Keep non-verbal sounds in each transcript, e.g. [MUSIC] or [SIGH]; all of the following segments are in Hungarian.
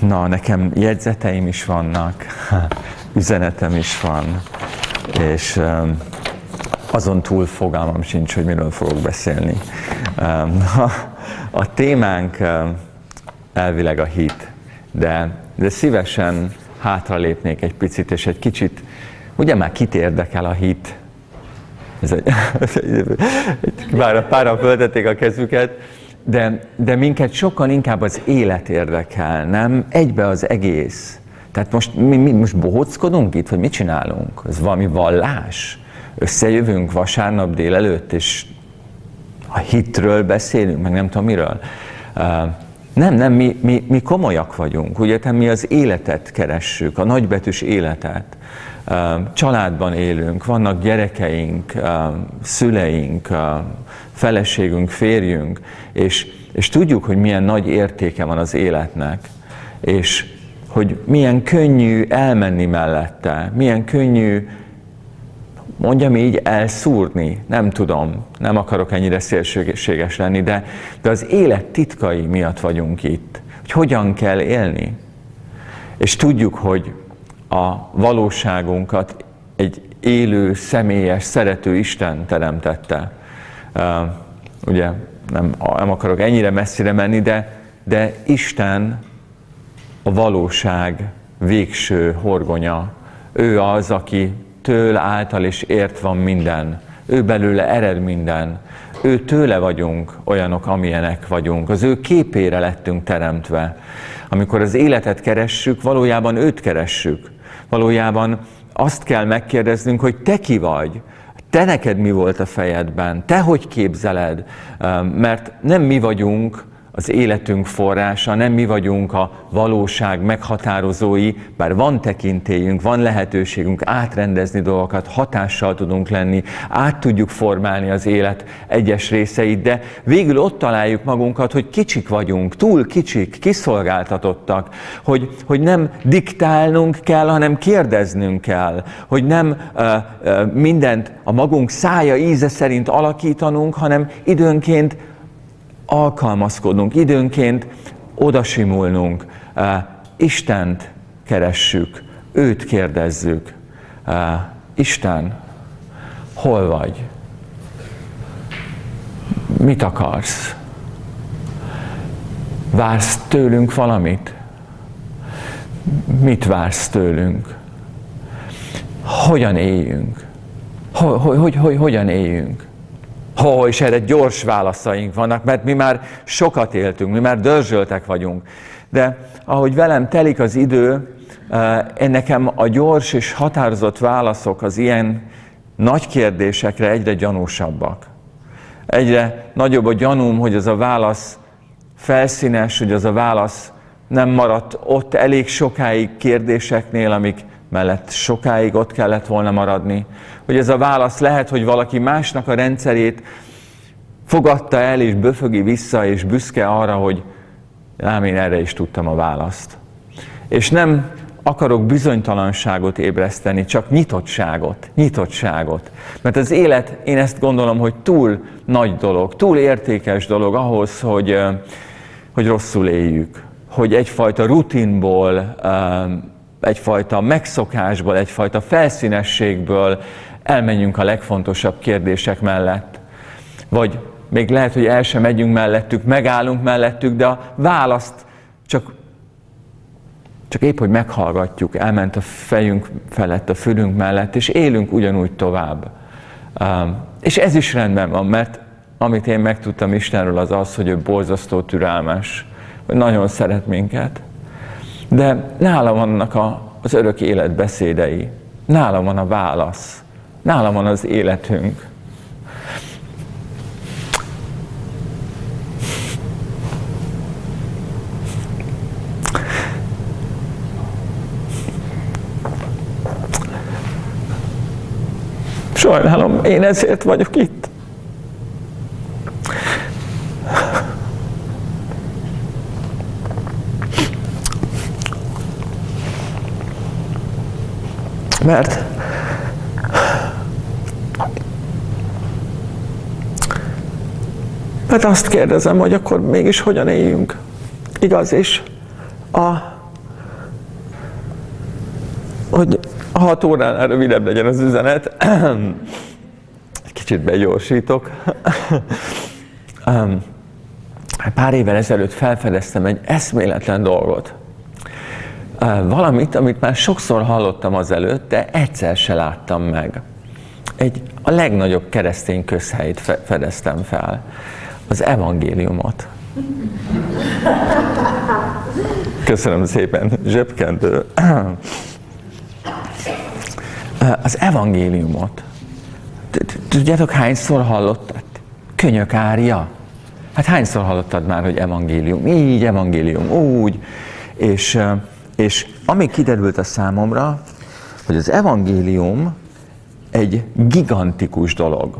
Na, nekem jegyzeteim is vannak, [LAUGHS] üzenetem is van, és azon túl fogalmam sincs, hogy miről fogok beszélni. [LAUGHS] A témánk elvileg a hit, de, de szívesen hátralépnék egy picit, és egy kicsit, ugye már kit érdekel a hit? Ez egy, [LAUGHS] bár páran föltették a kezüket, de, de minket sokkal inkább az élet érdekel, nem? Egybe az egész. Tehát most mi, mi most bohóckodunk itt, vagy mit csinálunk? Ez valami vallás? Összejövünk vasárnap délelőtt, és a hitről beszélünk, meg nem tudom miről. Uh, nem, nem, mi, mi, mi komolyak vagyunk, ugye, mi az életet keressük, a nagybetűs életet. Uh, családban élünk, vannak gyerekeink, uh, szüleink, feleségünk, férjünk, és, és tudjuk, hogy milyen nagy értéke van az életnek, és hogy milyen könnyű elmenni mellette, milyen könnyű, mondjam így, elszúrni, nem tudom, nem akarok ennyire szélsőséges lenni, de, de az élet titkai miatt vagyunk itt, hogy hogyan kell élni. És tudjuk, hogy a valóságunkat egy élő, személyes, szerető Isten teremtette ugye nem, nem akarok ennyire messzire menni, de, de Isten a valóság végső horgonya. Ő az, aki től, által és ért van minden. Ő belőle ered minden. Ő tőle vagyunk olyanok, amilyenek vagyunk. Az ő képére lettünk teremtve. Amikor az életet keressük, valójában őt keressük. Valójában azt kell megkérdeznünk, hogy te ki vagy, te neked mi volt a fejedben? Te hogy képzeled? Mert nem mi vagyunk az életünk forrása, nem mi vagyunk a valóság meghatározói, bár van tekintélyünk, van lehetőségünk átrendezni dolgokat, hatással tudunk lenni, át tudjuk formálni az élet egyes részeit, de végül ott találjuk magunkat, hogy kicsik vagyunk, túl kicsik, kiszolgáltatottak, hogy, hogy nem diktálnunk kell, hanem kérdeznünk kell, hogy nem uh, uh, mindent a magunk szája íze szerint alakítanunk, hanem időnként alkalmazkodnunk, időnként odasimulnunk, Istent keressük, őt kérdezzük. Isten, hol vagy? Mit akarsz? Vársz tőlünk valamit? Mit vársz tőlünk? Hogyan éljünk? Hogy, hogy, hogy, hogyan éljünk? Ó, és erre gyors válaszaink vannak, mert mi már sokat éltünk, mi már dörzsöltek vagyunk. De ahogy velem telik az idő, eh, nekem a gyors és határozott válaszok az ilyen nagy kérdésekre egyre gyanúsabbak. Egyre nagyobb a gyanúm, hogy az a válasz felszínes, hogy az a válasz nem maradt ott elég sokáig kérdéseknél, amik mellett sokáig ott kellett volna maradni, hogy ez a válasz lehet, hogy valaki másnak a rendszerét fogadta el, és böfögi vissza, és büszke arra, hogy ám én erre is tudtam a választ. És nem akarok bizonytalanságot ébreszteni, csak nyitottságot, nyitottságot. Mert az élet, én ezt gondolom, hogy túl nagy dolog, túl értékes dolog ahhoz, hogy, hogy rosszul éljük, hogy egyfajta rutinból egyfajta megszokásból, egyfajta felszínességből elmenjünk a legfontosabb kérdések mellett. Vagy még lehet, hogy el sem megyünk mellettük, megállunk mellettük, de a választ csak, csak épp, hogy meghallgatjuk, elment a fejünk felett, a fülünk mellett, és élünk ugyanúgy tovább. És ez is rendben van, mert amit én megtudtam Istenről, az az, hogy ő borzasztó türelmes, hogy nagyon szeret minket. De nála vannak a, az örök élet beszédei. Nála van a válasz. Nála van az életünk. Sajnálom, én ezért vagyok itt. Mert mert azt kérdezem, hogy akkor mégis hogyan éljünk. Igaz és a, hogy hat óránál rövidebb legyen az üzenet, kicsit begyorsítok. Pár évvel ezelőtt felfedeztem egy eszméletlen dolgot. Valamit, amit már sokszor hallottam azelőtt, de egyszer se láttam meg. Egy, a legnagyobb keresztény közhelyt fedeztem fel. Az evangéliumot. Köszönöm szépen, zsebkendő. Az evangéliumot. Tudjátok, hányszor hallottad? Könyök árja. Hát hányszor hallottad már, hogy evangélium? Így, evangélium, úgy. És, és ami kiderült a számomra, hogy az evangélium egy gigantikus dolog.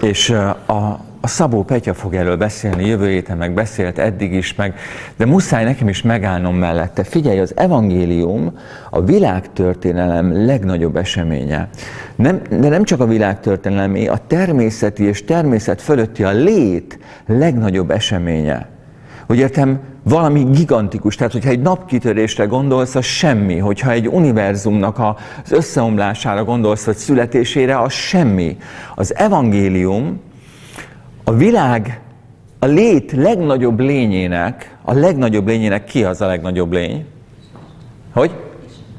És a, a Szabó Petya fog erről beszélni, jövő héten meg beszélt eddig is, meg, de muszáj nekem is megállnom mellette. Figyelj, az evangélium a világtörténelem legnagyobb eseménye. Nem, de nem csak a világtörténelemé, a természeti és természet fölötti a lét legnagyobb eseménye. Hogy értem, valami gigantikus, tehát hogyha egy napkitörésre gondolsz, az semmi. Hogyha egy univerzumnak az összeomlására gondolsz, vagy születésére, az semmi. Az evangélium a világ a lét legnagyobb lényének, a legnagyobb lényének ki az a legnagyobb lény? Hogy?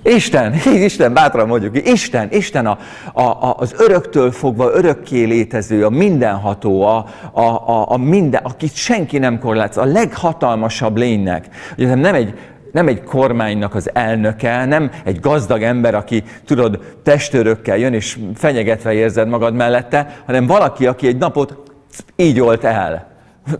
Isten, Isten, bátran mondjuk ki, Isten, Isten a, a, a, az öröktől fogva örökké létező, a mindenható, a, a, a, a minden, akit senki nem korlátsz, a leghatalmasabb lénynek. Ugye nem egy, nem egy kormánynak az elnöke, nem egy gazdag ember, aki tudod, testőrökkel jön, és fenyegetve érzed magad mellette, hanem valaki, aki egy napot így olt el.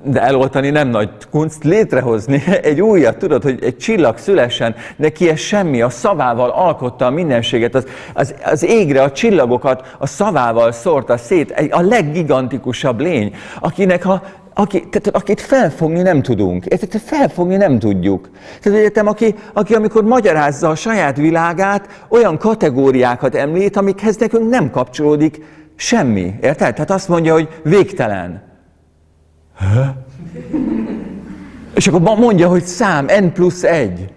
De eloltani nem nagy kunst, létrehozni [LAUGHS] egy újat, tudod, hogy egy csillag szülessen, neki ez semmi, a szavával alkotta a mindenséget, az, az, az égre a csillagokat a szavával szórta szét, egy, a leggigantikusabb lény, akinek a aki, tehát, akit felfogni nem tudunk. Tehát felfogni nem tudjuk. Tehát egyetem, aki, aki amikor magyarázza a saját világát, olyan kategóriákat említ, amikhez nekünk nem kapcsolódik Semmi. Érted? Tehát azt mondja, hogy végtelen. És akkor mondja, hogy szám, n plusz egy.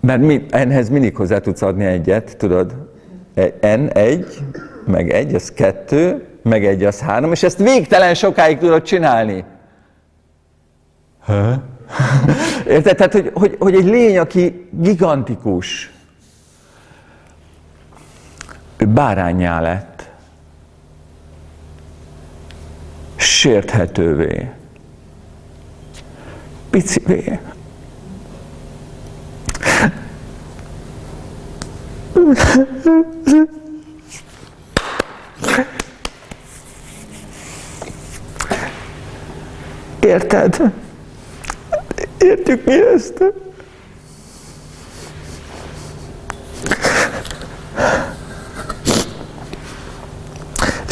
Mert mi, enhez mindig hozzá tudsz adni egyet, tudod? E, n egy, meg egy, az kettő, meg egy, az három, és ezt végtelen sokáig tudod csinálni. Ha? [LAUGHS] Érted? Tehát, hogy, hogy, hogy egy lény, aki gigantikus, ő bárányá lett. Sérthetővé. Picivé. Érted? Értjük mi ezt?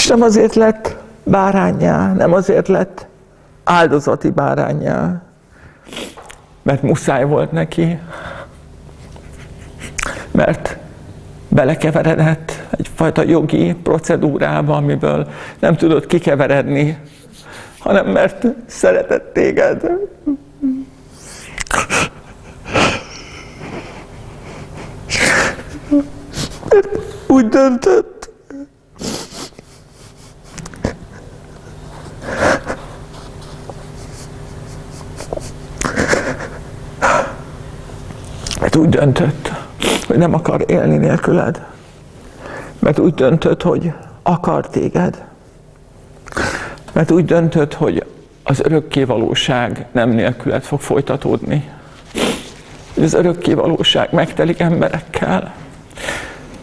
nem azért lett bárányá, nem azért lett áldozati bárányá, mert muszáj volt neki, mert belekeveredett egyfajta jogi procedúrába, amiből nem tudott kikeveredni, hanem mert szeretett téged. Mert úgy döntött, döntött, hogy nem akar élni nélküled. Mert úgy döntött, hogy akar téged. Mert úgy döntött, hogy az örökké valóság nem nélküled fog folytatódni. Az örökké valóság megtelik emberekkel.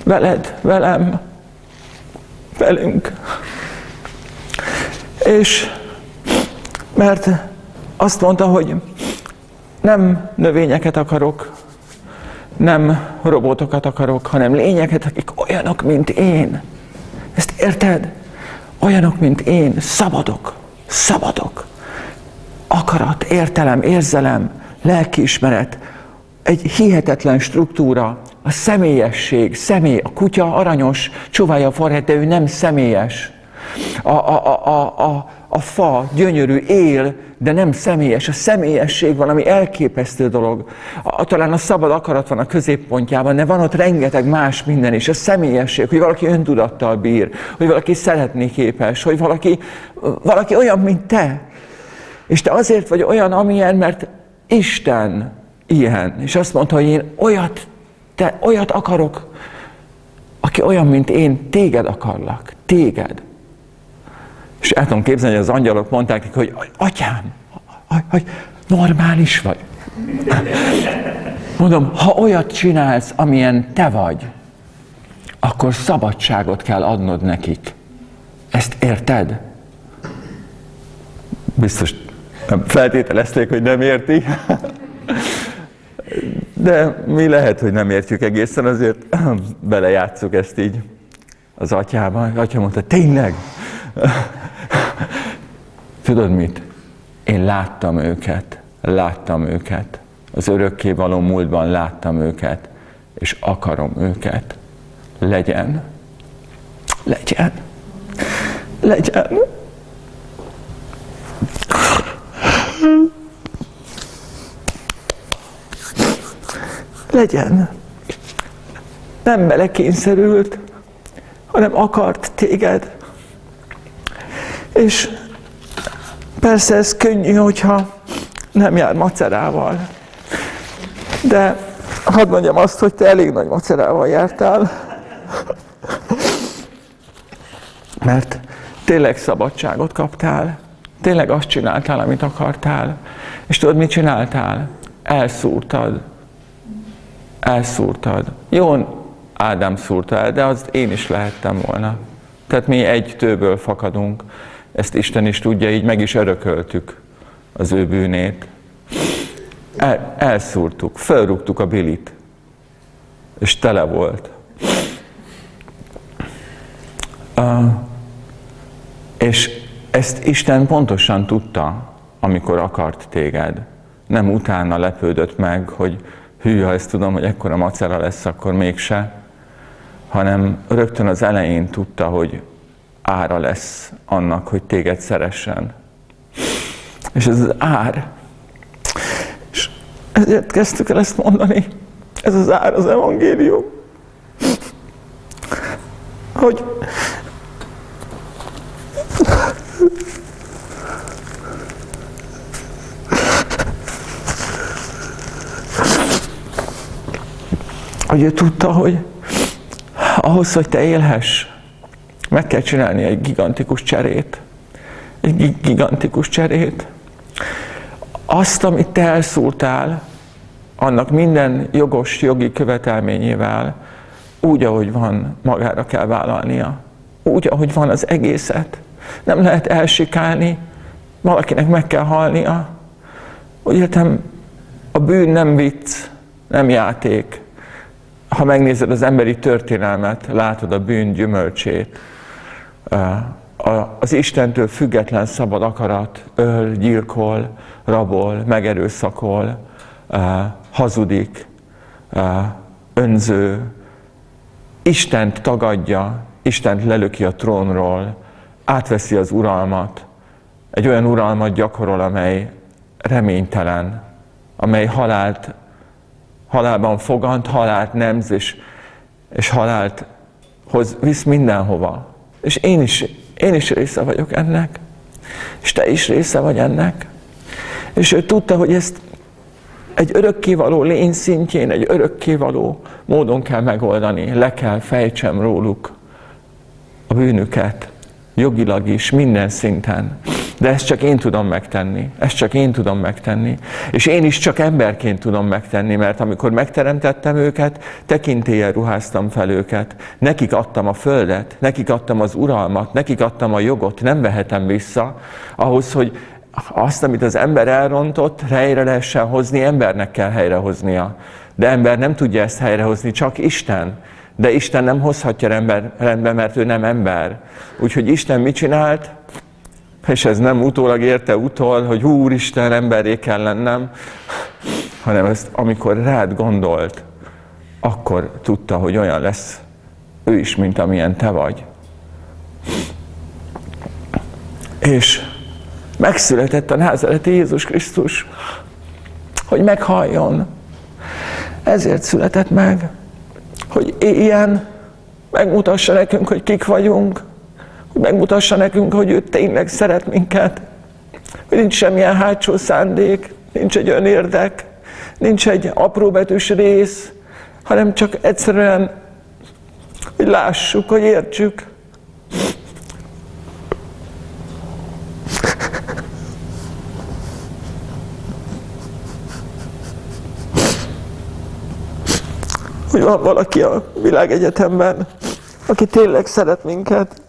Veled, velem, velünk. És mert azt mondta, hogy nem növényeket akarok, nem robotokat akarok, hanem lényeket, akik olyanok, mint én. Ezt érted? Olyanok, mint én, szabadok, szabadok. Akarat, értelem, érzelem, lelkiismeret, egy hihetetlen struktúra, a személyesség, személy, a kutya aranyos, csóválja a forrát, de ő nem személyes. A, a, a, a, a fa gyönyörű, él, de nem személyes. A személyesség valami elképesztő dolog. A, talán a szabad akarat van a középpontjában, de van ott rengeteg más minden is. A személyesség, hogy valaki öntudattal bír, hogy valaki szeretni képes, hogy valaki, valaki olyan, mint te. És te azért vagy olyan, amilyen, mert Isten ilyen. És azt mondta, hogy én olyat, te, olyat akarok, aki olyan, mint én, téged akarlak. Téged. És el tudom képzelni, hogy az angyalok mondták neki, hogy atyám, hogy normális vagy. Mondom, ha olyat csinálsz, amilyen te vagy, akkor szabadságot kell adnod nekik. Ezt érted? Biztos nem feltételezték, hogy nem érti. De mi lehet, hogy nem értjük egészen, azért [CLEARS THROAT] belejátszuk ezt így az atyában. Atya mondta, tényleg? Tudod mit? Én láttam őket, láttam őket. Az örökké való múltban láttam őket, és akarom őket. Legyen. Legyen. Legyen. Legyen. Nem belekényszerült, hanem akart téged. És persze ez könnyű, hogyha nem jár macerával. De hadd mondjam azt, hogy te elég nagy macerával jártál. Mert tényleg szabadságot kaptál. Tényleg azt csináltál, amit akartál. És tudod, mit csináltál? Elszúrtad. Elszúrtad. Jó, Ádám szúrta el, de az én is lehettem volna. Tehát mi egy tőből fakadunk. Ezt Isten is tudja, így meg is örököltük az ő bűnét. El, elszúrtuk, felrúgtuk a bilit, és tele volt. Uh, és ezt Isten pontosan tudta, amikor akart téged. Nem utána lepődött meg, hogy hű, ha ezt tudom, hogy ekkora macera lesz, akkor mégse, hanem rögtön az elején tudta, hogy ára lesz annak, hogy téged szeressen. És ez az ár. És ezért kezdtük el ezt mondani. Ez az ár az evangélium. Hogy hogy ő tudta, hogy ahhoz, hogy te élhess, meg kell csinálni egy gigantikus cserét. Egy gigantikus cserét. Azt, amit te elszúrtál, annak minden jogos jogi követelményével, úgy, ahogy van, magára kell vállalnia. Úgy, ahogy van az egészet. Nem lehet elsikálni, valakinek meg kell halnia. Úgy értem, a bűn nem vicc, nem játék. Ha megnézed az emberi történelmet, látod a bűn gyümölcsét az Istentől független szabad akarat öl, gyilkol, rabol, megerőszakol, hazudik, önző, Istent tagadja, Istent lelöki a trónról, átveszi az uralmat, egy olyan uralmat gyakorol, amely reménytelen, amely halált, halálban fogant, halált nemz, és, és halált hoz, visz mindenhova. És én is, én is része vagyok ennek. És te is része vagy ennek. És ő tudta, hogy ezt egy örökkévaló lény szintjén, egy örökkévaló módon kell megoldani. Le kell fejtsem róluk a bűnüket, jogilag is, minden szinten. De ezt csak én tudom megtenni. Ezt csak én tudom megtenni. És én is csak emberként tudom megtenni, mert amikor megteremtettem őket, tekintélyen ruháztam fel őket. Nekik adtam a földet, nekik adtam az uralmat, nekik adtam a jogot, nem vehetem vissza. Ahhoz, hogy azt, amit az ember elrontott, helyre lehessen hozni, embernek kell helyrehoznia. De ember nem tudja ezt helyrehozni, csak Isten. De Isten nem hozhatja ember, rendbe, mert ő nem ember. Úgyhogy Isten mit csinált? És ez nem utólag érte utol, hogy Úristen, emberé kell lennem, hanem ezt amikor rád gondolt, akkor tudta, hogy olyan lesz ő is, mint amilyen te vagy. És megszületett a názereti Jézus Krisztus, hogy meghalljon. Ezért született meg, hogy éljen, megmutassa nekünk, hogy kik vagyunk, megmutassa nekünk, hogy ő tényleg szeret minket, hogy nincs semmilyen hátsó szándék, nincs egy önérdek, nincs egy apróbetűs rész, hanem csak egyszerűen, hogy lássuk, hogy értsük. Hogy van valaki a világegyetemben, aki tényleg szeret minket.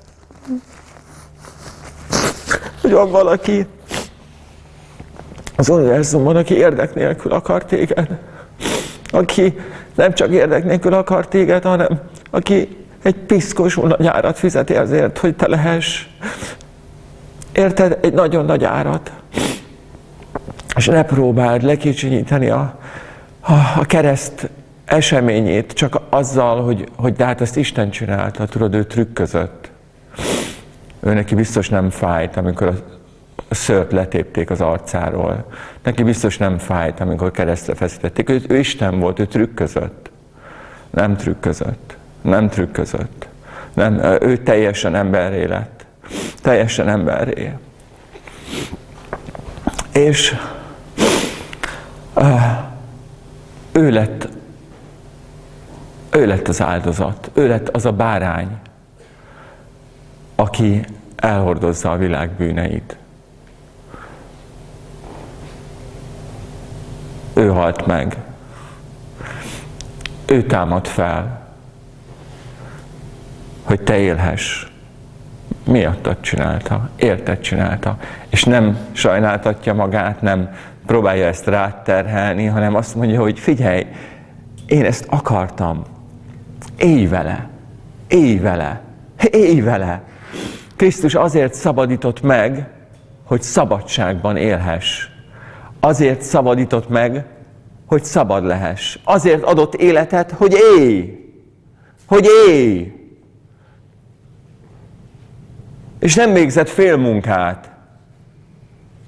Hogy van valaki az univerzumban, aki érdek nélkül akar téged. Aki nem csak érdek nélkül akar téged, hanem aki egy piszkos nagy árat fizeti azért, hogy te lehess. Érted? Egy nagyon nagy árat. És ne próbáld lekicsinyíteni a, a, a kereszt eseményét csak azzal, hogy, hogy de hát ezt Isten csinálta, tudod, ő trükközött. Ő neki biztos nem fájt, amikor a, szört letépték az arcáról. Neki biztos nem fájt, amikor keresztre feszítették. Ő, ő Isten volt, ő trükközött. Nem trükközött. Nem trükközött. Nem, ő teljesen emberré lett. Teljesen emberré. És ő lett ő lett az áldozat, ő lett az a bárány, aki elhordozza a világ bűneit. Ő halt meg. Ő támad fel, hogy te élhess. Miattad csinálta, érted csinálta. És nem sajnáltatja magát, nem próbálja ezt ráterhelni, hanem azt mondja, hogy figyelj, én ezt akartam, Élj vele, élj vele, élj vele. Krisztus azért szabadított meg, hogy szabadságban élhess. Azért szabadított meg, hogy szabad lehess. Azért adott életet, hogy élj. Hogy élj. És nem végzett fél munkát.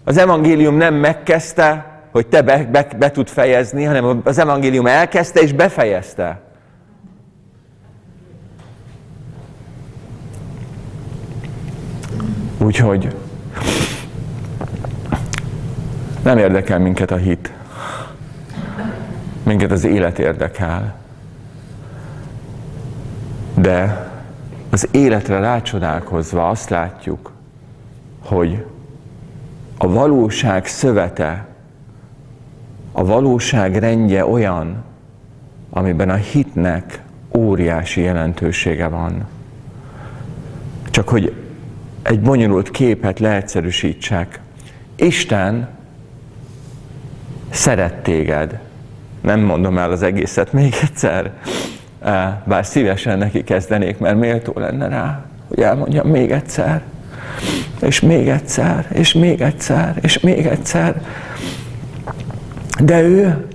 Az evangélium nem megkezdte, hogy te be, be, be tud fejezni, hanem az evangélium elkezdte és befejezte. Úgyhogy nem érdekel minket a hit. Minket az élet érdekel. De az életre rácsodálkozva azt látjuk, hogy a valóság szövete, a valóság rendje olyan, amiben a hitnek óriási jelentősége van. Csak hogy egy bonyolult képet leegyszerűsítsek. Isten szeret téged. Nem mondom el az egészet még egyszer, eh, bár szívesen neki kezdenék, mert méltó lenne rá, hogy elmondjam még egyszer, és még egyszer, és még egyszer, és még egyszer. De ő,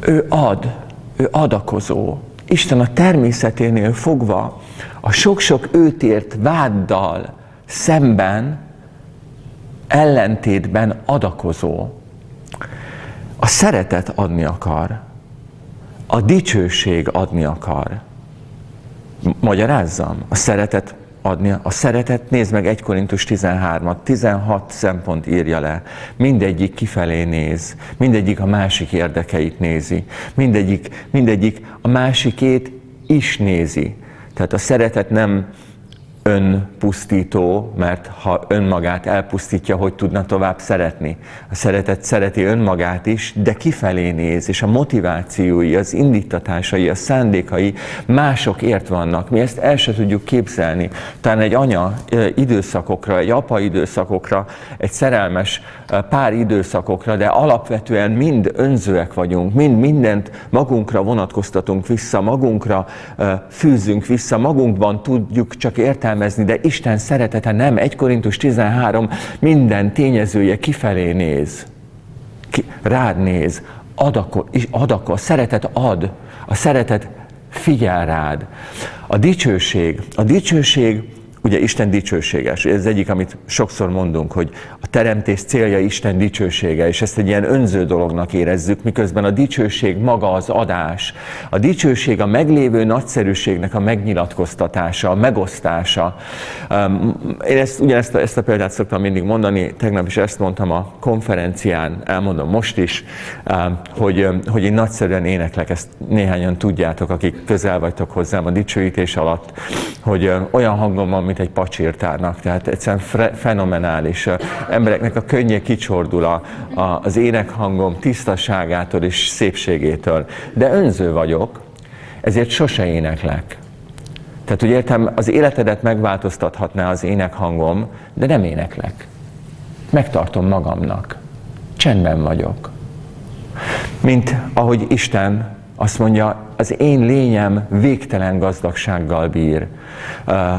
ő ad, ő adakozó. Isten a természeténél fogva a sok-sok őt ért váddal szemben, ellentétben adakozó. A szeretet adni akar, a dicsőség adni akar. Magyarázzam, a szeretet adni. A szeretet, nézd meg 1 Korintus 13-at, 16 szempont írja le. Mindegyik kifelé néz, mindegyik a másik érdekeit nézi, mindegyik, mindegyik a másikét is nézi. Tehát a szeretet nem önpusztító, mert ha önmagát elpusztítja, hogy tudna tovább szeretni. A szeretet szereti önmagát is, de kifelé néz, és a motivációi, az indítatásai, a szándékai másokért vannak. Mi ezt el se tudjuk képzelni. Talán egy anya időszakokra, egy apa időszakokra, egy szerelmes pár időszakokra, de alapvetően mind önzőek vagyunk, mind mindent magunkra vonatkoztatunk vissza, magunkra fűzünk vissza, magunkban tudjuk csak értelmezni, de Isten szeretete nem. 1 Korintus 13 minden tényezője kifelé néz, ki, rád néz, adakol, adakol, a szeretet ad, a szeretet figyel rád. A dicsőség, a dicsőség ugye Isten dicsőséges. Ez egyik, amit sokszor mondunk, hogy a teremtés célja Isten dicsősége, és ezt egy ilyen önző dolognak érezzük, miközben a dicsőség maga az adás. A dicsőség a meglévő nagyszerűségnek a megnyilatkoztatása, a megosztása. Én ezt, ugyanezt a, ezt a példát szoktam mindig mondani, tegnap is ezt mondtam a konferencián, elmondom most is, hogy, hogy én nagyszerűen éneklek, ezt néhányan tudjátok, akik közel vagytok hozzám a dicsőítés alatt, hogy olyan hangom van, mint egy pacsirtárnak, tehát egyszerűen fre, fenomenális. Embereknek a könnye kicsordul a, a, az énekhangom tisztaságától és szépségétől. De önző vagyok, ezért sose éneklek. Tehát úgy értem, az életedet megváltoztathatná az énekhangom, de nem éneklek. Megtartom magamnak. Csendben vagyok. Mint ahogy Isten azt mondja, az én lényem végtelen gazdagsággal bír.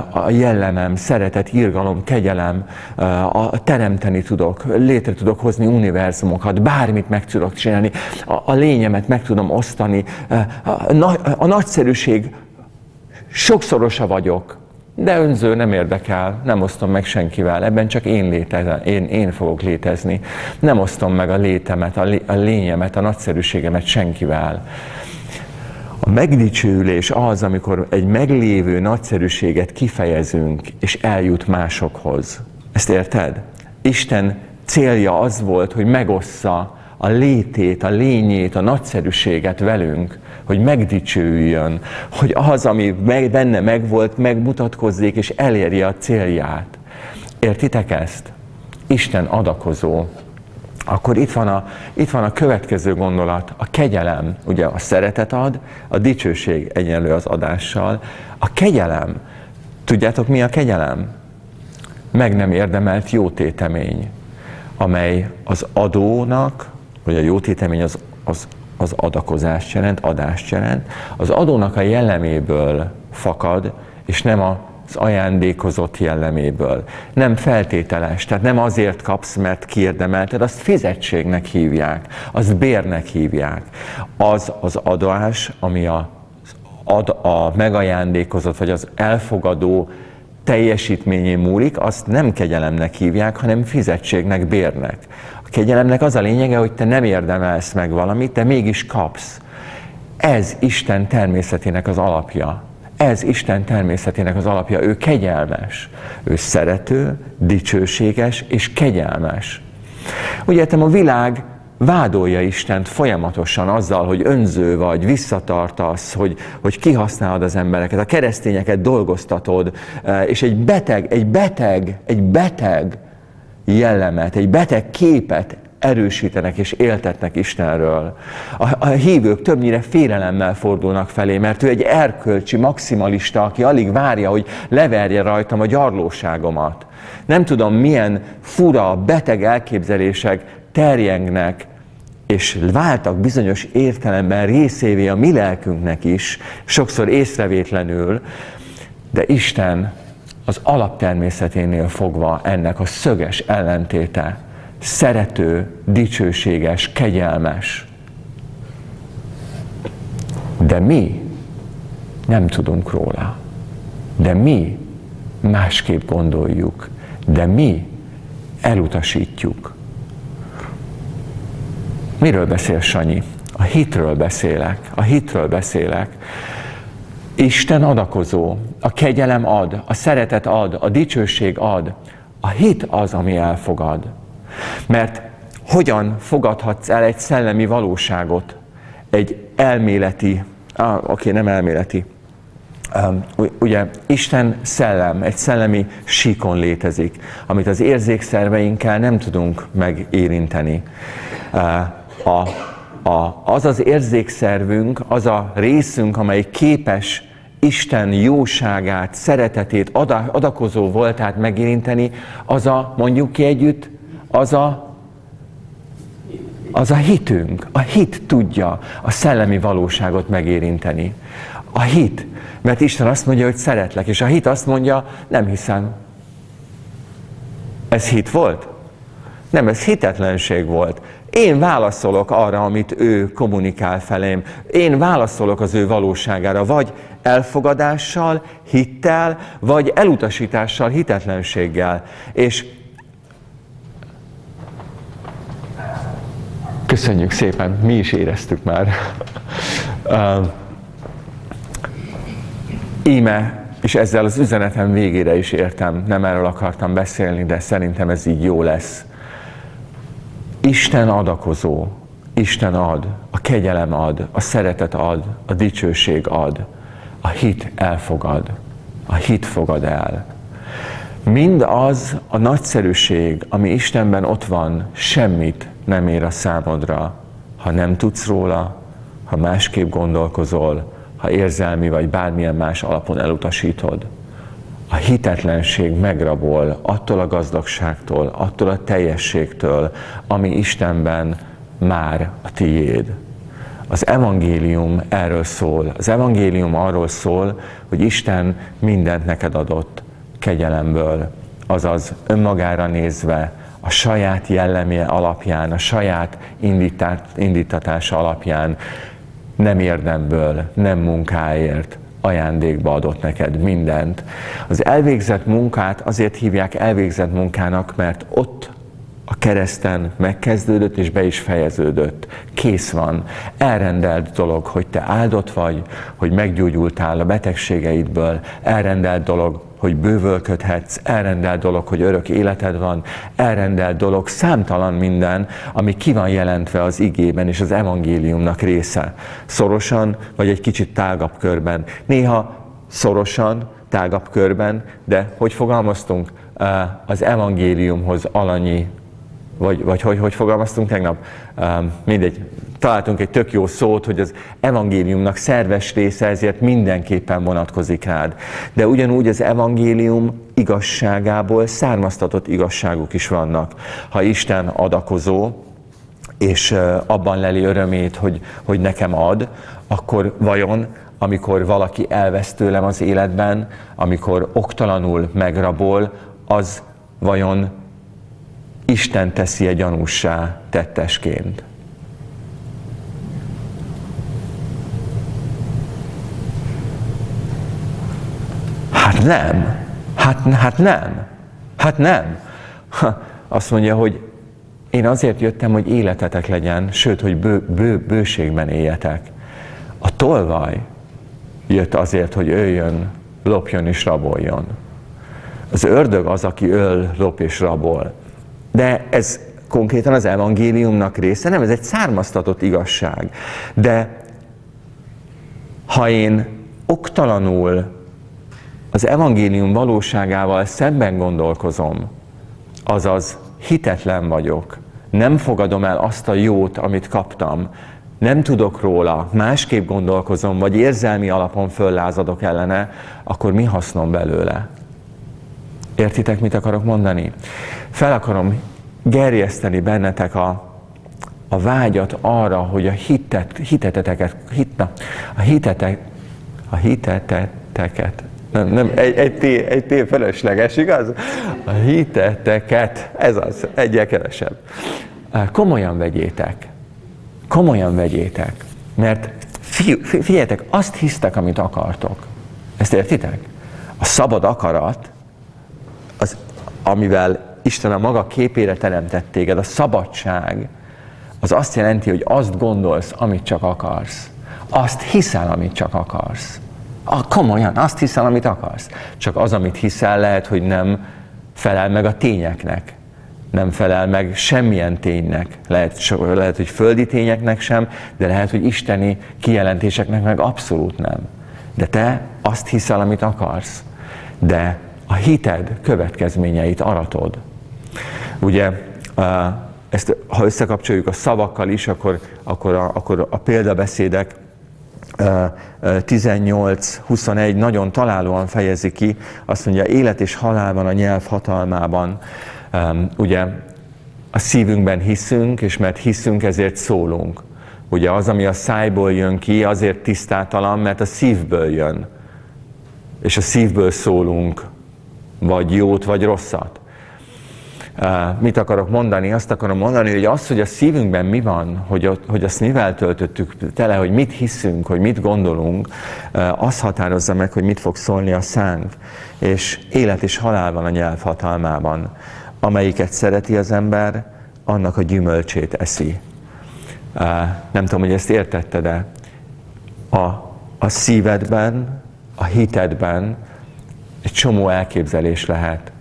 A jellemem, szeretet, irgalom, kegyelem, a teremteni tudok, létre tudok hozni univerzumokat, bármit meg tudok csinálni, a lényemet meg tudom osztani. A nagyszerűség sokszorosa vagyok, de önző nem érdekel, nem osztom meg senkivel, ebben csak én, létezem, én, én fogok létezni. Nem osztom meg a létemet, a, lé, a lényemet, a nagyszerűségemet senkivel. A megdicsőülés az, amikor egy meglévő nagyszerűséget kifejezünk, és eljut másokhoz. Ezt érted? Isten célja az volt, hogy megossza a létét, a lényét, a nagyszerűséget velünk, hogy megdicsőüljön, hogy az, ami benne megvolt, megmutatkozzék és elérje a célját. Értitek ezt? Isten adakozó akkor itt van, a, itt van a következő gondolat, a kegyelem, ugye a szeretet ad, a dicsőség egyenlő az adással. A kegyelem, tudjátok mi a kegyelem? Meg nem érdemelt jótétemény, amely az adónak, vagy a jótétemény az, az, az adakozást jelent, adást jelent, az adónak a jelleméből fakad, és nem a az ajándékozott jelleméből. Nem feltételes, tehát nem azért kapsz, mert kiérdemelted, azt fizetségnek hívják, azt bérnek hívják. Az az adás, ami a, ad, a megajándékozott, vagy az elfogadó teljesítményén múlik, azt nem kegyelemnek hívják, hanem fizetségnek, bérnek. A kegyelemnek az a lényege, hogy te nem érdemelsz meg valamit, de mégis kapsz. Ez Isten természetének az alapja. Ez Isten természetének az alapja. Ő kegyelmes, ő szerető, dicsőséges és kegyelmes. Ugye a világ vádolja Istent folyamatosan azzal, hogy önző vagy, visszatartasz, hogy, hogy kihasználod az embereket, a keresztényeket dolgoztatod, eh, és egy beteg, egy beteg, egy beteg jellemet, egy beteg képet erősítenek és éltetnek Istenről. A, a hívők többnyire félelemmel fordulnak felé, mert ő egy erkölcsi maximalista, aki alig várja, hogy leverje rajtam a gyarlóságomat. Nem tudom, milyen fura, beteg elképzelések terjengnek, és váltak bizonyos értelemben részévé a mi lelkünknek is, sokszor észrevétlenül, de Isten az alaptermészeténél fogva ennek a szöges ellentéte szerető, dicsőséges, kegyelmes. De mi nem tudunk róla. De mi másképp gondoljuk. De mi elutasítjuk. Miről beszél Sanyi? A hitről beszélek. A hitről beszélek. Isten adakozó, a kegyelem ad, a szeretet ad, a dicsőség ad. A hit az, ami elfogad. Mert hogyan fogadhatsz el egy szellemi valóságot, egy elméleti, ah, oké, okay, nem elméleti, um, ugye Isten szellem, egy szellemi síkon létezik, amit az érzékszerveinkkel nem tudunk megérinteni. Uh, a, a, az az érzékszervünk, az a részünk, amely képes Isten jóságát, szeretetét, adakozó voltát megérinteni, az a, mondjuk ki együtt, az a az a hitünk. A hit tudja a szellemi valóságot megérinteni. A hit. Mert Isten azt mondja, hogy szeretlek, és a hit azt mondja, nem hiszem. Ez hit volt? Nem, ez hitetlenség volt. Én válaszolok arra, amit ő kommunikál felém. Én válaszolok az ő valóságára, vagy elfogadással, hittel, vagy elutasítással, hitetlenséggel. És köszönjük szépen, mi is éreztük már. Íme, és ezzel az üzenetem végére is értem, nem erről akartam beszélni, de szerintem ez így jó lesz. Isten adakozó, Isten ad, a kegyelem ad, a szeretet ad, a dicsőség ad, a hit elfogad, a hit fogad el. Mind az a nagyszerűség, ami Istenben ott van, semmit nem ér a számodra, ha nem tudsz róla, ha másképp gondolkozol, ha érzelmi vagy bármilyen más alapon elutasítod. A hitetlenség megrabol attól a gazdagságtól, attól a teljességtől, ami Istenben már a tiéd. Az evangélium erről szól. Az evangélium arról szól, hogy Isten mindent neked adott kegyelemből, azaz önmagára nézve, a saját jellemje alapján, a saját indítatása alapján nem érdemből, nem munkáért, ajándékba adott neked mindent. Az elvégzett munkát azért hívják elvégzett munkának, mert ott a kereszten megkezdődött és be is fejeződött. Kész van. Elrendelt dolog, hogy te áldott vagy, hogy meggyógyultál a betegségeidből. Elrendelt dolog, hogy bővölködhetsz, elrendelt dolog, hogy örök életed van, elrendelt dolog, számtalan minden, ami ki van jelentve az igében és az evangéliumnak része. Szorosan, vagy egy kicsit tágabb körben. Néha szorosan, tágabb körben, de hogy fogalmaztunk, az evangéliumhoz alanyi vagy, vagy hogy, hogy fogalmaztunk tegnap, um, mindegy, találtunk egy tök jó szót, hogy az evangéliumnak szerves része, ezért mindenképpen vonatkozik rád. De ugyanúgy az evangélium igazságából származtatott igazságuk is vannak. Ha Isten adakozó, és abban leli örömét, hogy, hogy nekem ad, akkor vajon amikor valaki elvesz tőlem az életben, amikor oktalanul megrabol, az vajon Isten teszi egy gyanússá tettesként. Hát nem. Hát, hát nem. Hát nem. Ha, azt mondja, hogy én azért jöttem, hogy életetek legyen, sőt, hogy bő, bő, bőségben éljetek. A tolvaj jött azért, hogy öljön, lopjon és raboljon. Az ördög az, aki öl, lop és rabol. De ez konkrétan az evangéliumnak része, nem, ez egy származtatott igazság. De ha én oktalanul az evangélium valóságával szemben gondolkozom, azaz hitetlen vagyok, nem fogadom el azt a jót, amit kaptam, nem tudok róla, másképp gondolkozom, vagy érzelmi alapon föllázadok ellene, akkor mi hasznom belőle? Értitek, mit akarok mondani? Fel akarom gerjeszteni bennetek a, a vágyat arra, hogy a hitet, hiteteteket, hitna, a hitetek, a hiteteteket, nem, nem, egy, egy, T, egy T fölösleges, igaz? A hiteteket, ez az, egyel kevesebb. Komolyan vegyétek. Komolyan vegyétek. Mert figyeljetek, azt hisztek, amit akartok. Ezt értitek? A szabad akarat, az, amivel Isten a maga képére teremtett téged, a szabadság, az azt jelenti, hogy azt gondolsz, amit csak akarsz. Azt hiszel, amit csak akarsz. A, komolyan, azt hiszel, amit akarsz. Csak az, amit hiszel, lehet, hogy nem felel meg a tényeknek. Nem felel meg semmilyen ténynek. Lehet, lehet, hogy földi tényeknek sem, de lehet, hogy isteni kijelentéseknek meg abszolút nem. De te azt hiszel, amit akarsz. De a hited következményeit aratod. Ugye ezt, ha összekapcsoljuk a szavakkal is, akkor, akkor, a, akkor a példabeszédek 18-21 nagyon találóan fejezi ki, azt mondja, élet és halál van a nyelv hatalmában. Ugye a szívünkben hiszünk, és mert hiszünk, ezért szólunk. Ugye az, ami a szájból jön ki, azért tisztátalan, mert a szívből jön. És a szívből szólunk, vagy jót, vagy rosszat. Mit akarok mondani? Azt akarom mondani, hogy az, hogy a szívünkben mi van, hogy, hogy azt mivel töltöttük tele, hogy mit hiszünk, hogy mit gondolunk, az határozza meg, hogy mit fog szólni a szánk. És élet és halál van a nyelv hatalmában. Amelyiket szereti az ember, annak a gyümölcsét eszi. Nem tudom, hogy ezt értette, de a, a szívedben, a hitedben egy csomó elképzelés lehet.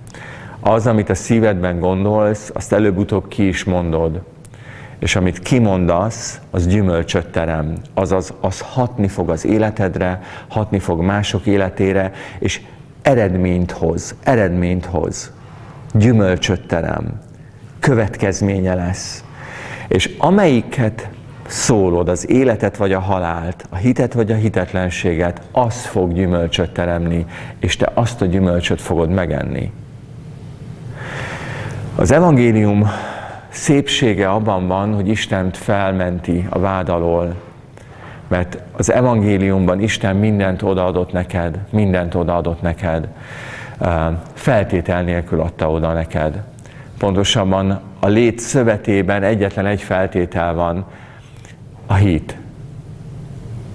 Az, amit a szívedben gondolsz, azt előbb-utóbb ki is mondod. És amit kimondasz, az gyümölcsöt terem. Azaz, az hatni fog az életedre, hatni fog mások életére, és eredményt hoz, eredményt hoz. Gyümölcsöt terem. Következménye lesz. És amelyiket szólod, az életet vagy a halált, a hitet vagy a hitetlenséget, az fog gyümölcsöt teremni, és te azt a gyümölcsöt fogod megenni. Az evangélium szépsége abban van, hogy Istent felmenti a vád alól, mert az evangéliumban Isten mindent odaadott neked, mindent odaadott neked, feltétel nélkül adta oda neked. Pontosabban a lét szövetében egyetlen egy feltétel van, a hit,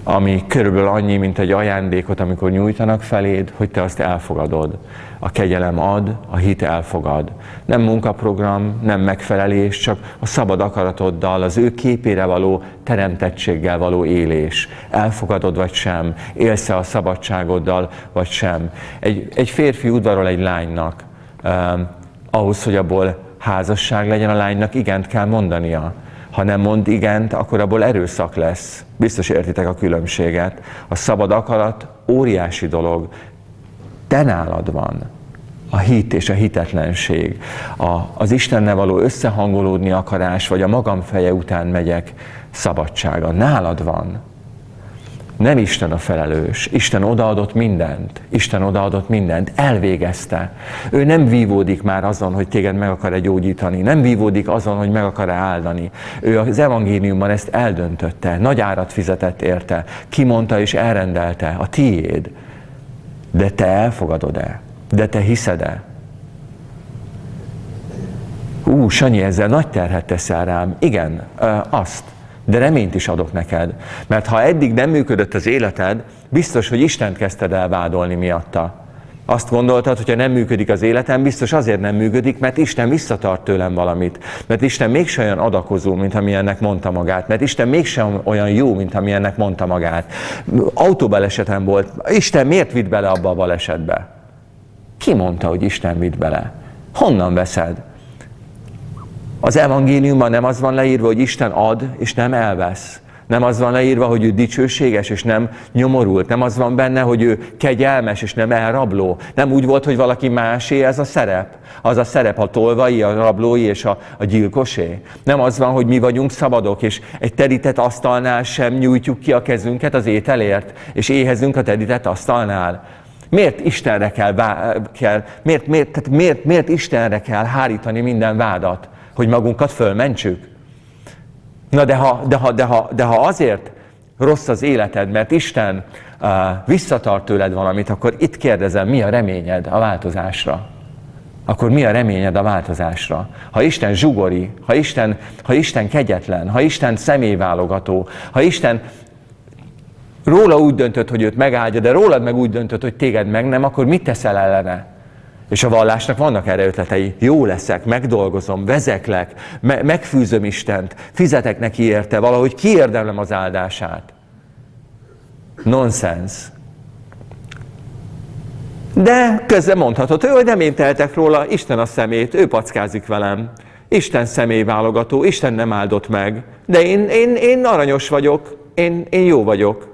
ami körülbelül annyi, mint egy ajándékot, amikor nyújtanak feléd, hogy te azt elfogadod. A kegyelem ad, a hit elfogad. Nem munkaprogram, nem megfelelés, csak a szabad akaratoddal, az ő képére való teremtettséggel való élés. Elfogadod vagy sem, élsz-e a szabadságoddal vagy sem. Egy, egy férfi udvarol egy lánynak, eh, ahhoz, hogy abból házasság legyen a lánynak, igent kell mondania ha nem mond igent, akkor abból erőszak lesz. Biztos értitek a különbséget. A szabad akarat óriási dolog. Te nálad van a hit és a hitetlenség, a, az Istennel való összehangolódni akarás, vagy a magam feje után megyek szabadsága. Nálad van. Nem Isten a felelős. Isten odaadott mindent. Isten odaadott mindent. Elvégezte. Ő nem vívódik már azon, hogy téged meg akar-e gyógyítani. Nem vívódik azon, hogy meg akar-e áldani. Ő az evangéliumban ezt eldöntötte. Nagy árat fizetett érte. Kimondta és elrendelte. A tiéd. De te elfogadod-e? De te hiszed-e? Ú, Sanyi, ezzel nagy terhet teszel rám. Igen, azt de reményt is adok neked. Mert ha eddig nem működött az életed, biztos, hogy Istent kezdted el vádolni miatta. Azt gondoltad, hogy ha nem működik az életem, biztos azért nem működik, mert Isten visszatart tőlem valamit. Mert Isten mégsem olyan adakozó, mint amilyennek mondta magát. Mert Isten mégsem olyan jó, mint amilyennek mondta magát. Autóbalesetem volt. Isten miért vitt bele abba a balesetbe? Ki mondta, hogy Isten vitt bele? Honnan veszed? Az evangéliumban nem az van leírva, hogy Isten ad, és nem elvesz. Nem az van leírva, hogy ő dicsőséges, és nem nyomorult. Nem az van benne, hogy ő kegyelmes, és nem elrabló. Nem úgy volt, hogy valaki másé ez a szerep. Az a szerep a tolvai, a rablói és a, a gyilkosé. Nem az van, hogy mi vagyunk szabadok, és egy terített asztalnál sem nyújtjuk ki a kezünket az ételért, és éhezünk a terített asztalnál. Miért Istenre kell, kell miért, miért, tehát miért, miért Istenre kell hárítani minden vádat? hogy magunkat fölmentsük? Na de ha, de ha, de ha, de ha azért rossz az életed, mert Isten uh, visszatart tőled valamit, akkor itt kérdezem, mi a reményed a változásra? Akkor mi a reményed a változásra? Ha Isten zsugori, ha Isten, ha Isten kegyetlen, ha Isten személyválogató, ha Isten róla úgy döntött, hogy őt megáldja, de rólad meg úgy döntött, hogy téged meg nem, akkor mit teszel ellene? És a vallásnak vannak erre ötletei. Jó leszek, megdolgozom, vezeklek, me- megfűzöm Istent, fizetek neki érte, valahogy kiérdemlem az áldását. Nonsens. De közben mondhatod, hogy nem én tehetek róla, Isten a szemét, ő packázik velem. Isten személyválogató, Isten nem áldott meg. De én, én, én aranyos vagyok, én, én jó vagyok.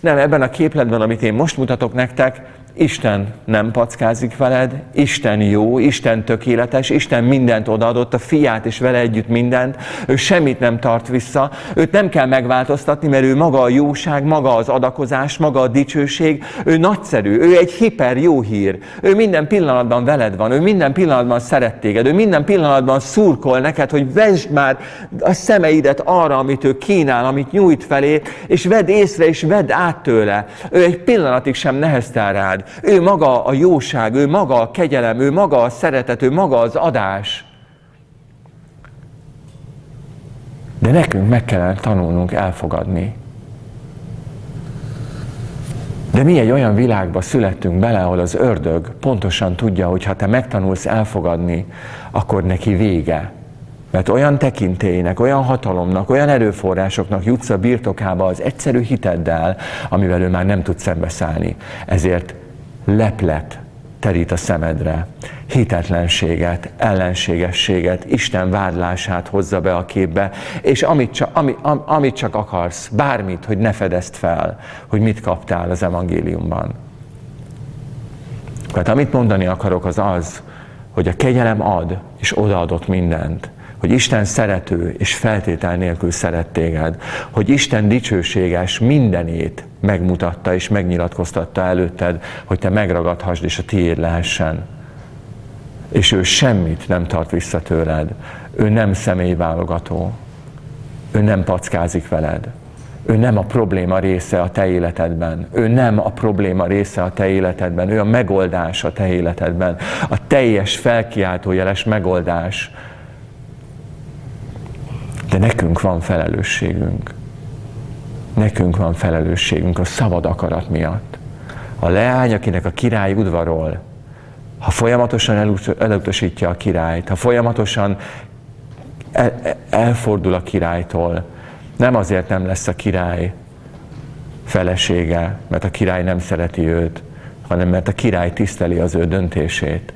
Nem, ebben a képletben, amit én most mutatok nektek, Isten nem packázik veled, Isten jó, Isten tökéletes, Isten mindent odaadott, a fiát és vele együtt mindent, ő semmit nem tart vissza, őt nem kell megváltoztatni, mert ő maga a jóság, maga az adakozás, maga a dicsőség, ő nagyszerű, ő egy hiper jó hír, ő minden pillanatban veled van, ő minden pillanatban szeret téged, ő minden pillanatban szurkol neked, hogy vesd már a szemeidet arra, amit ő kínál, amit nyújt felé, és vedd észre, és vedd át tőle. Ő egy pillanatig sem neheztel rád, ő maga a jóság, ő maga a kegyelem, ő maga a szeretet, ő maga az adás. De nekünk meg kellene tanulnunk elfogadni. De mi egy olyan világba születtünk bele, ahol az ördög pontosan tudja, hogy ha te megtanulsz elfogadni, akkor neki vége. Mert olyan tekintélynek, olyan hatalomnak, olyan erőforrásoknak jutsz a birtokába az egyszerű hiteddel, amivel ő már nem tud szembeszállni. Ezért leplet terít a szemedre, hitetlenséget, ellenségességet, Isten vádlását hozza be a képbe, és amit csak, ami, am, amit csak akarsz, bármit, hogy ne fedezd fel, hogy mit kaptál az evangéliumban. Tehát amit mondani akarok, az az, hogy a kegyelem ad, és odaadott mindent hogy Isten szerető és feltétel nélkül szeret téged, hogy Isten dicsőséges mindenét megmutatta és megnyilatkoztatta előtted, hogy te megragadhassd és a tiéd lehessen. És ő semmit nem tart vissza tőled. Ő nem személyválogató. Ő nem packázik veled. Ő nem a probléma része a te életedben. Ő nem a probléma része a te életedben. Ő a megoldás a te életedben. A teljes felkiáltójeles megoldás de nekünk van felelősségünk. Nekünk van felelősségünk a szabad akarat miatt. A leány, akinek a király udvarol, ha folyamatosan elutasítja a királyt, ha folyamatosan elfordul a királytól, nem azért nem lesz a király felesége, mert a király nem szereti őt, hanem mert a király tiszteli az ő döntését.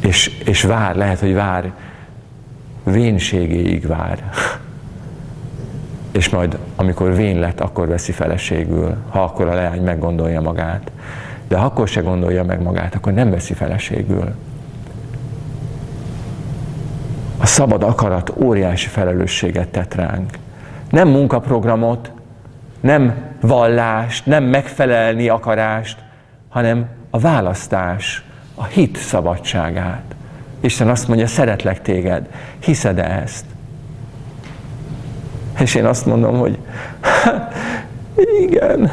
És, és vár, lehet, hogy vár vénségéig vár. És majd, amikor vén lett, akkor veszi feleségül, ha akkor a leány meggondolja magát. De ha akkor se gondolja meg magát, akkor nem veszi feleségül. A szabad akarat óriási felelősséget tett ránk. Nem munkaprogramot, nem vallást, nem megfelelni akarást, hanem a választás, a hit szabadságát. Isten azt mondja, szeretlek téged, hiszed-e ezt? És én azt mondom, hogy [LAUGHS] igen.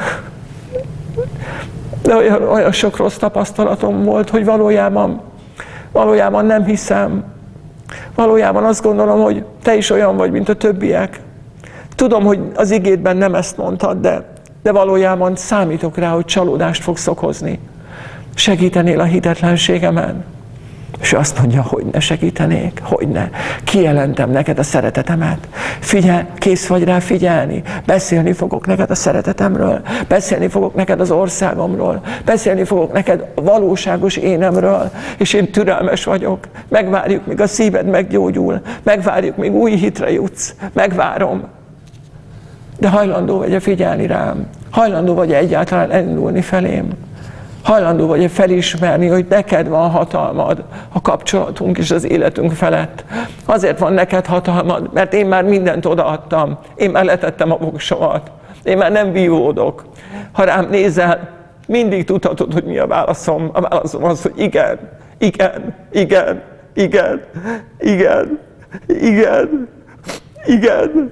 De olyan, olyan sok rossz tapasztalatom volt, hogy valójában, valójában nem hiszem. Valójában azt gondolom, hogy te is olyan vagy, mint a többiek. Tudom, hogy az igédben nem ezt mondtad, de, de valójában számítok rá, hogy csalódást fogsz okozni. Segítenél a hitetlenségemen. És azt mondja, hogy ne segítenék, hogy ne. Kijelentem neked a szeretetemet. Figyelj, kész vagy rá figyelni. Beszélni fogok neked a szeretetemről. Beszélni fogok neked az országomról. Beszélni fogok neked a valóságos énemről. És én türelmes vagyok. Megvárjuk, míg a szíved meggyógyul. Megvárjuk, míg új hitre jutsz. Megvárom. De hajlandó vagy-e figyelni rám? Hajlandó vagy-e egyáltalán elindulni felém? Hajlandó vagy-e felismerni, hogy neked van hatalmad a kapcsolatunk és az életünk felett. Azért van neked hatalmad, mert én már mindent odaadtam. Én már letettem a voksomat. Én már nem vívódok. Ha rám nézel, mindig tudhatod, hogy mi a válaszom. A válaszom az, hogy igen, igen, igen, igen, igen, igen, igen.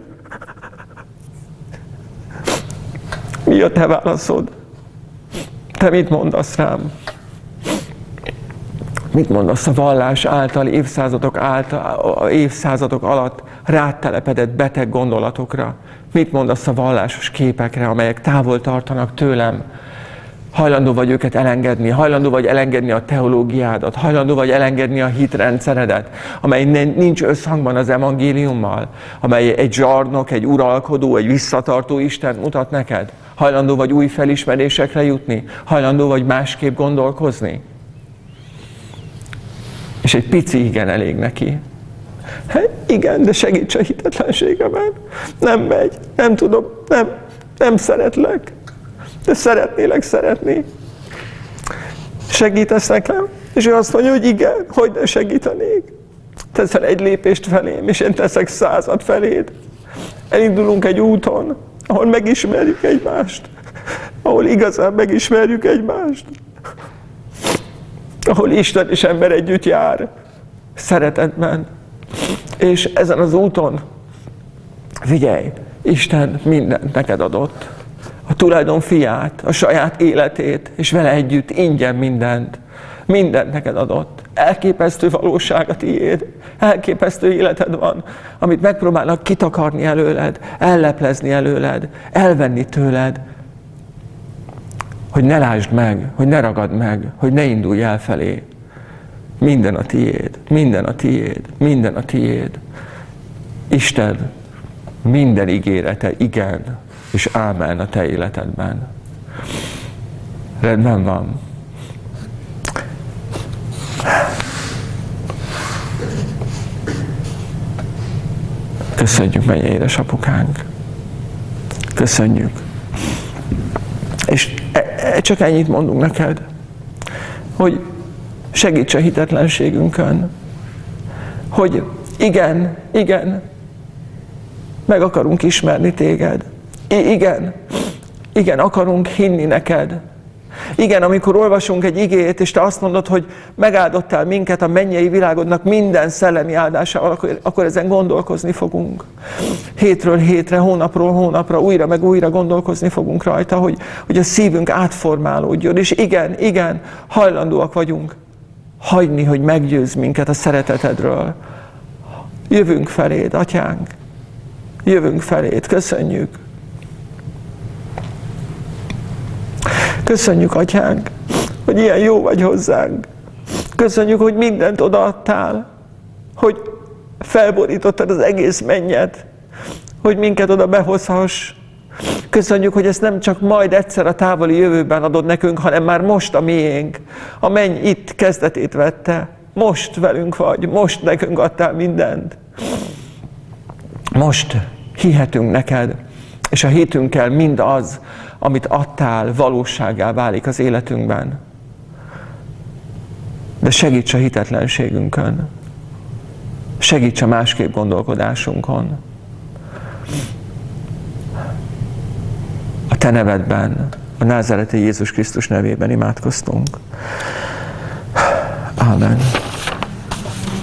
Mi a te válaszod? Te mit mondasz rám? Mit mondasz a vallás által, évszázadok, által, évszázadok alatt rátelepedett beteg gondolatokra? Mit mondasz a vallásos képekre, amelyek távol tartanak tőlem? Hajlandó vagy őket elengedni, hajlandó vagy elengedni a teológiádat, hajlandó vagy elengedni a hitrendszeredet, amely nincs összhangban az evangéliummal, amely egy zsarnok, egy uralkodó, egy visszatartó Isten mutat neked. Hajlandó vagy új felismerésekre jutni, hajlandó vagy másképp gondolkozni. És egy pici igen elég neki. Hát igen, de segíts a hitetlenségemen. Nem megy, nem tudom, nem, nem szeretlek de szeretnélek szeretni. Segítesz nekem? És ő azt mondja, hogy igen, hogy ne segítenék. Teszel egy lépést felém, és én teszek százat feléd. Elindulunk egy úton, ahol megismerjük egymást. Ahol igazán megismerjük egymást. Ahol Isten és ember együtt jár. Szeretetben. És ezen az úton, figyelj, Isten mindent neked adott a tulajdon fiát, a saját életét, és vele együtt ingyen mindent, mindent neked adott. Elképesztő valóság a tiéd, elképesztő életed van, amit megpróbálnak kitakarni előled, elleplezni előled, elvenni tőled, hogy ne lásd meg, hogy ne ragad meg, hogy ne indulj el felé. Minden a tiéd, minden a tiéd, minden a tiéd. Isten minden ígérete igen és ámen a te életedben. Rendben van. Köszönjük, mennyi édesapukánk. Köszönjük. És e, e, csak ennyit mondunk neked, hogy segíts a hitetlenségünkön, hogy igen, igen, meg akarunk ismerni téged. I- igen, igen, akarunk hinni neked. Igen, amikor olvasunk egy igét, és te azt mondod, hogy megáldottál minket a mennyei világodnak minden szellemi áldásával, akkor, akkor ezen gondolkozni fogunk. Hétről hétre, hónapról hónapra, újra meg újra gondolkozni fogunk rajta, hogy, hogy a szívünk átformálódjon. És igen, igen, hajlandóak vagyunk hagyni, hogy meggyőz minket a szeretetedről. Jövünk feléd, atyánk. Jövünk feléd, köszönjük. Köszönjük, atyánk, hogy ilyen jó vagy hozzánk. Köszönjük, hogy mindent odaadtál, hogy felborítottad az egész mennyet, hogy minket oda behozhass. Köszönjük, hogy ezt nem csak majd egyszer a távoli jövőben adod nekünk, hanem már most a miénk. A menny itt kezdetét vette. Most velünk vagy, most nekünk adtál mindent. Most hihetünk neked, és a hitünkkel mind az, amit adtál, valóságá válik az életünkben. De segíts a hitetlenségünkön. Segíts a másképp gondolkodásunkon. A Te nevedben, a názereti Jézus Krisztus nevében imádkoztunk. Amen.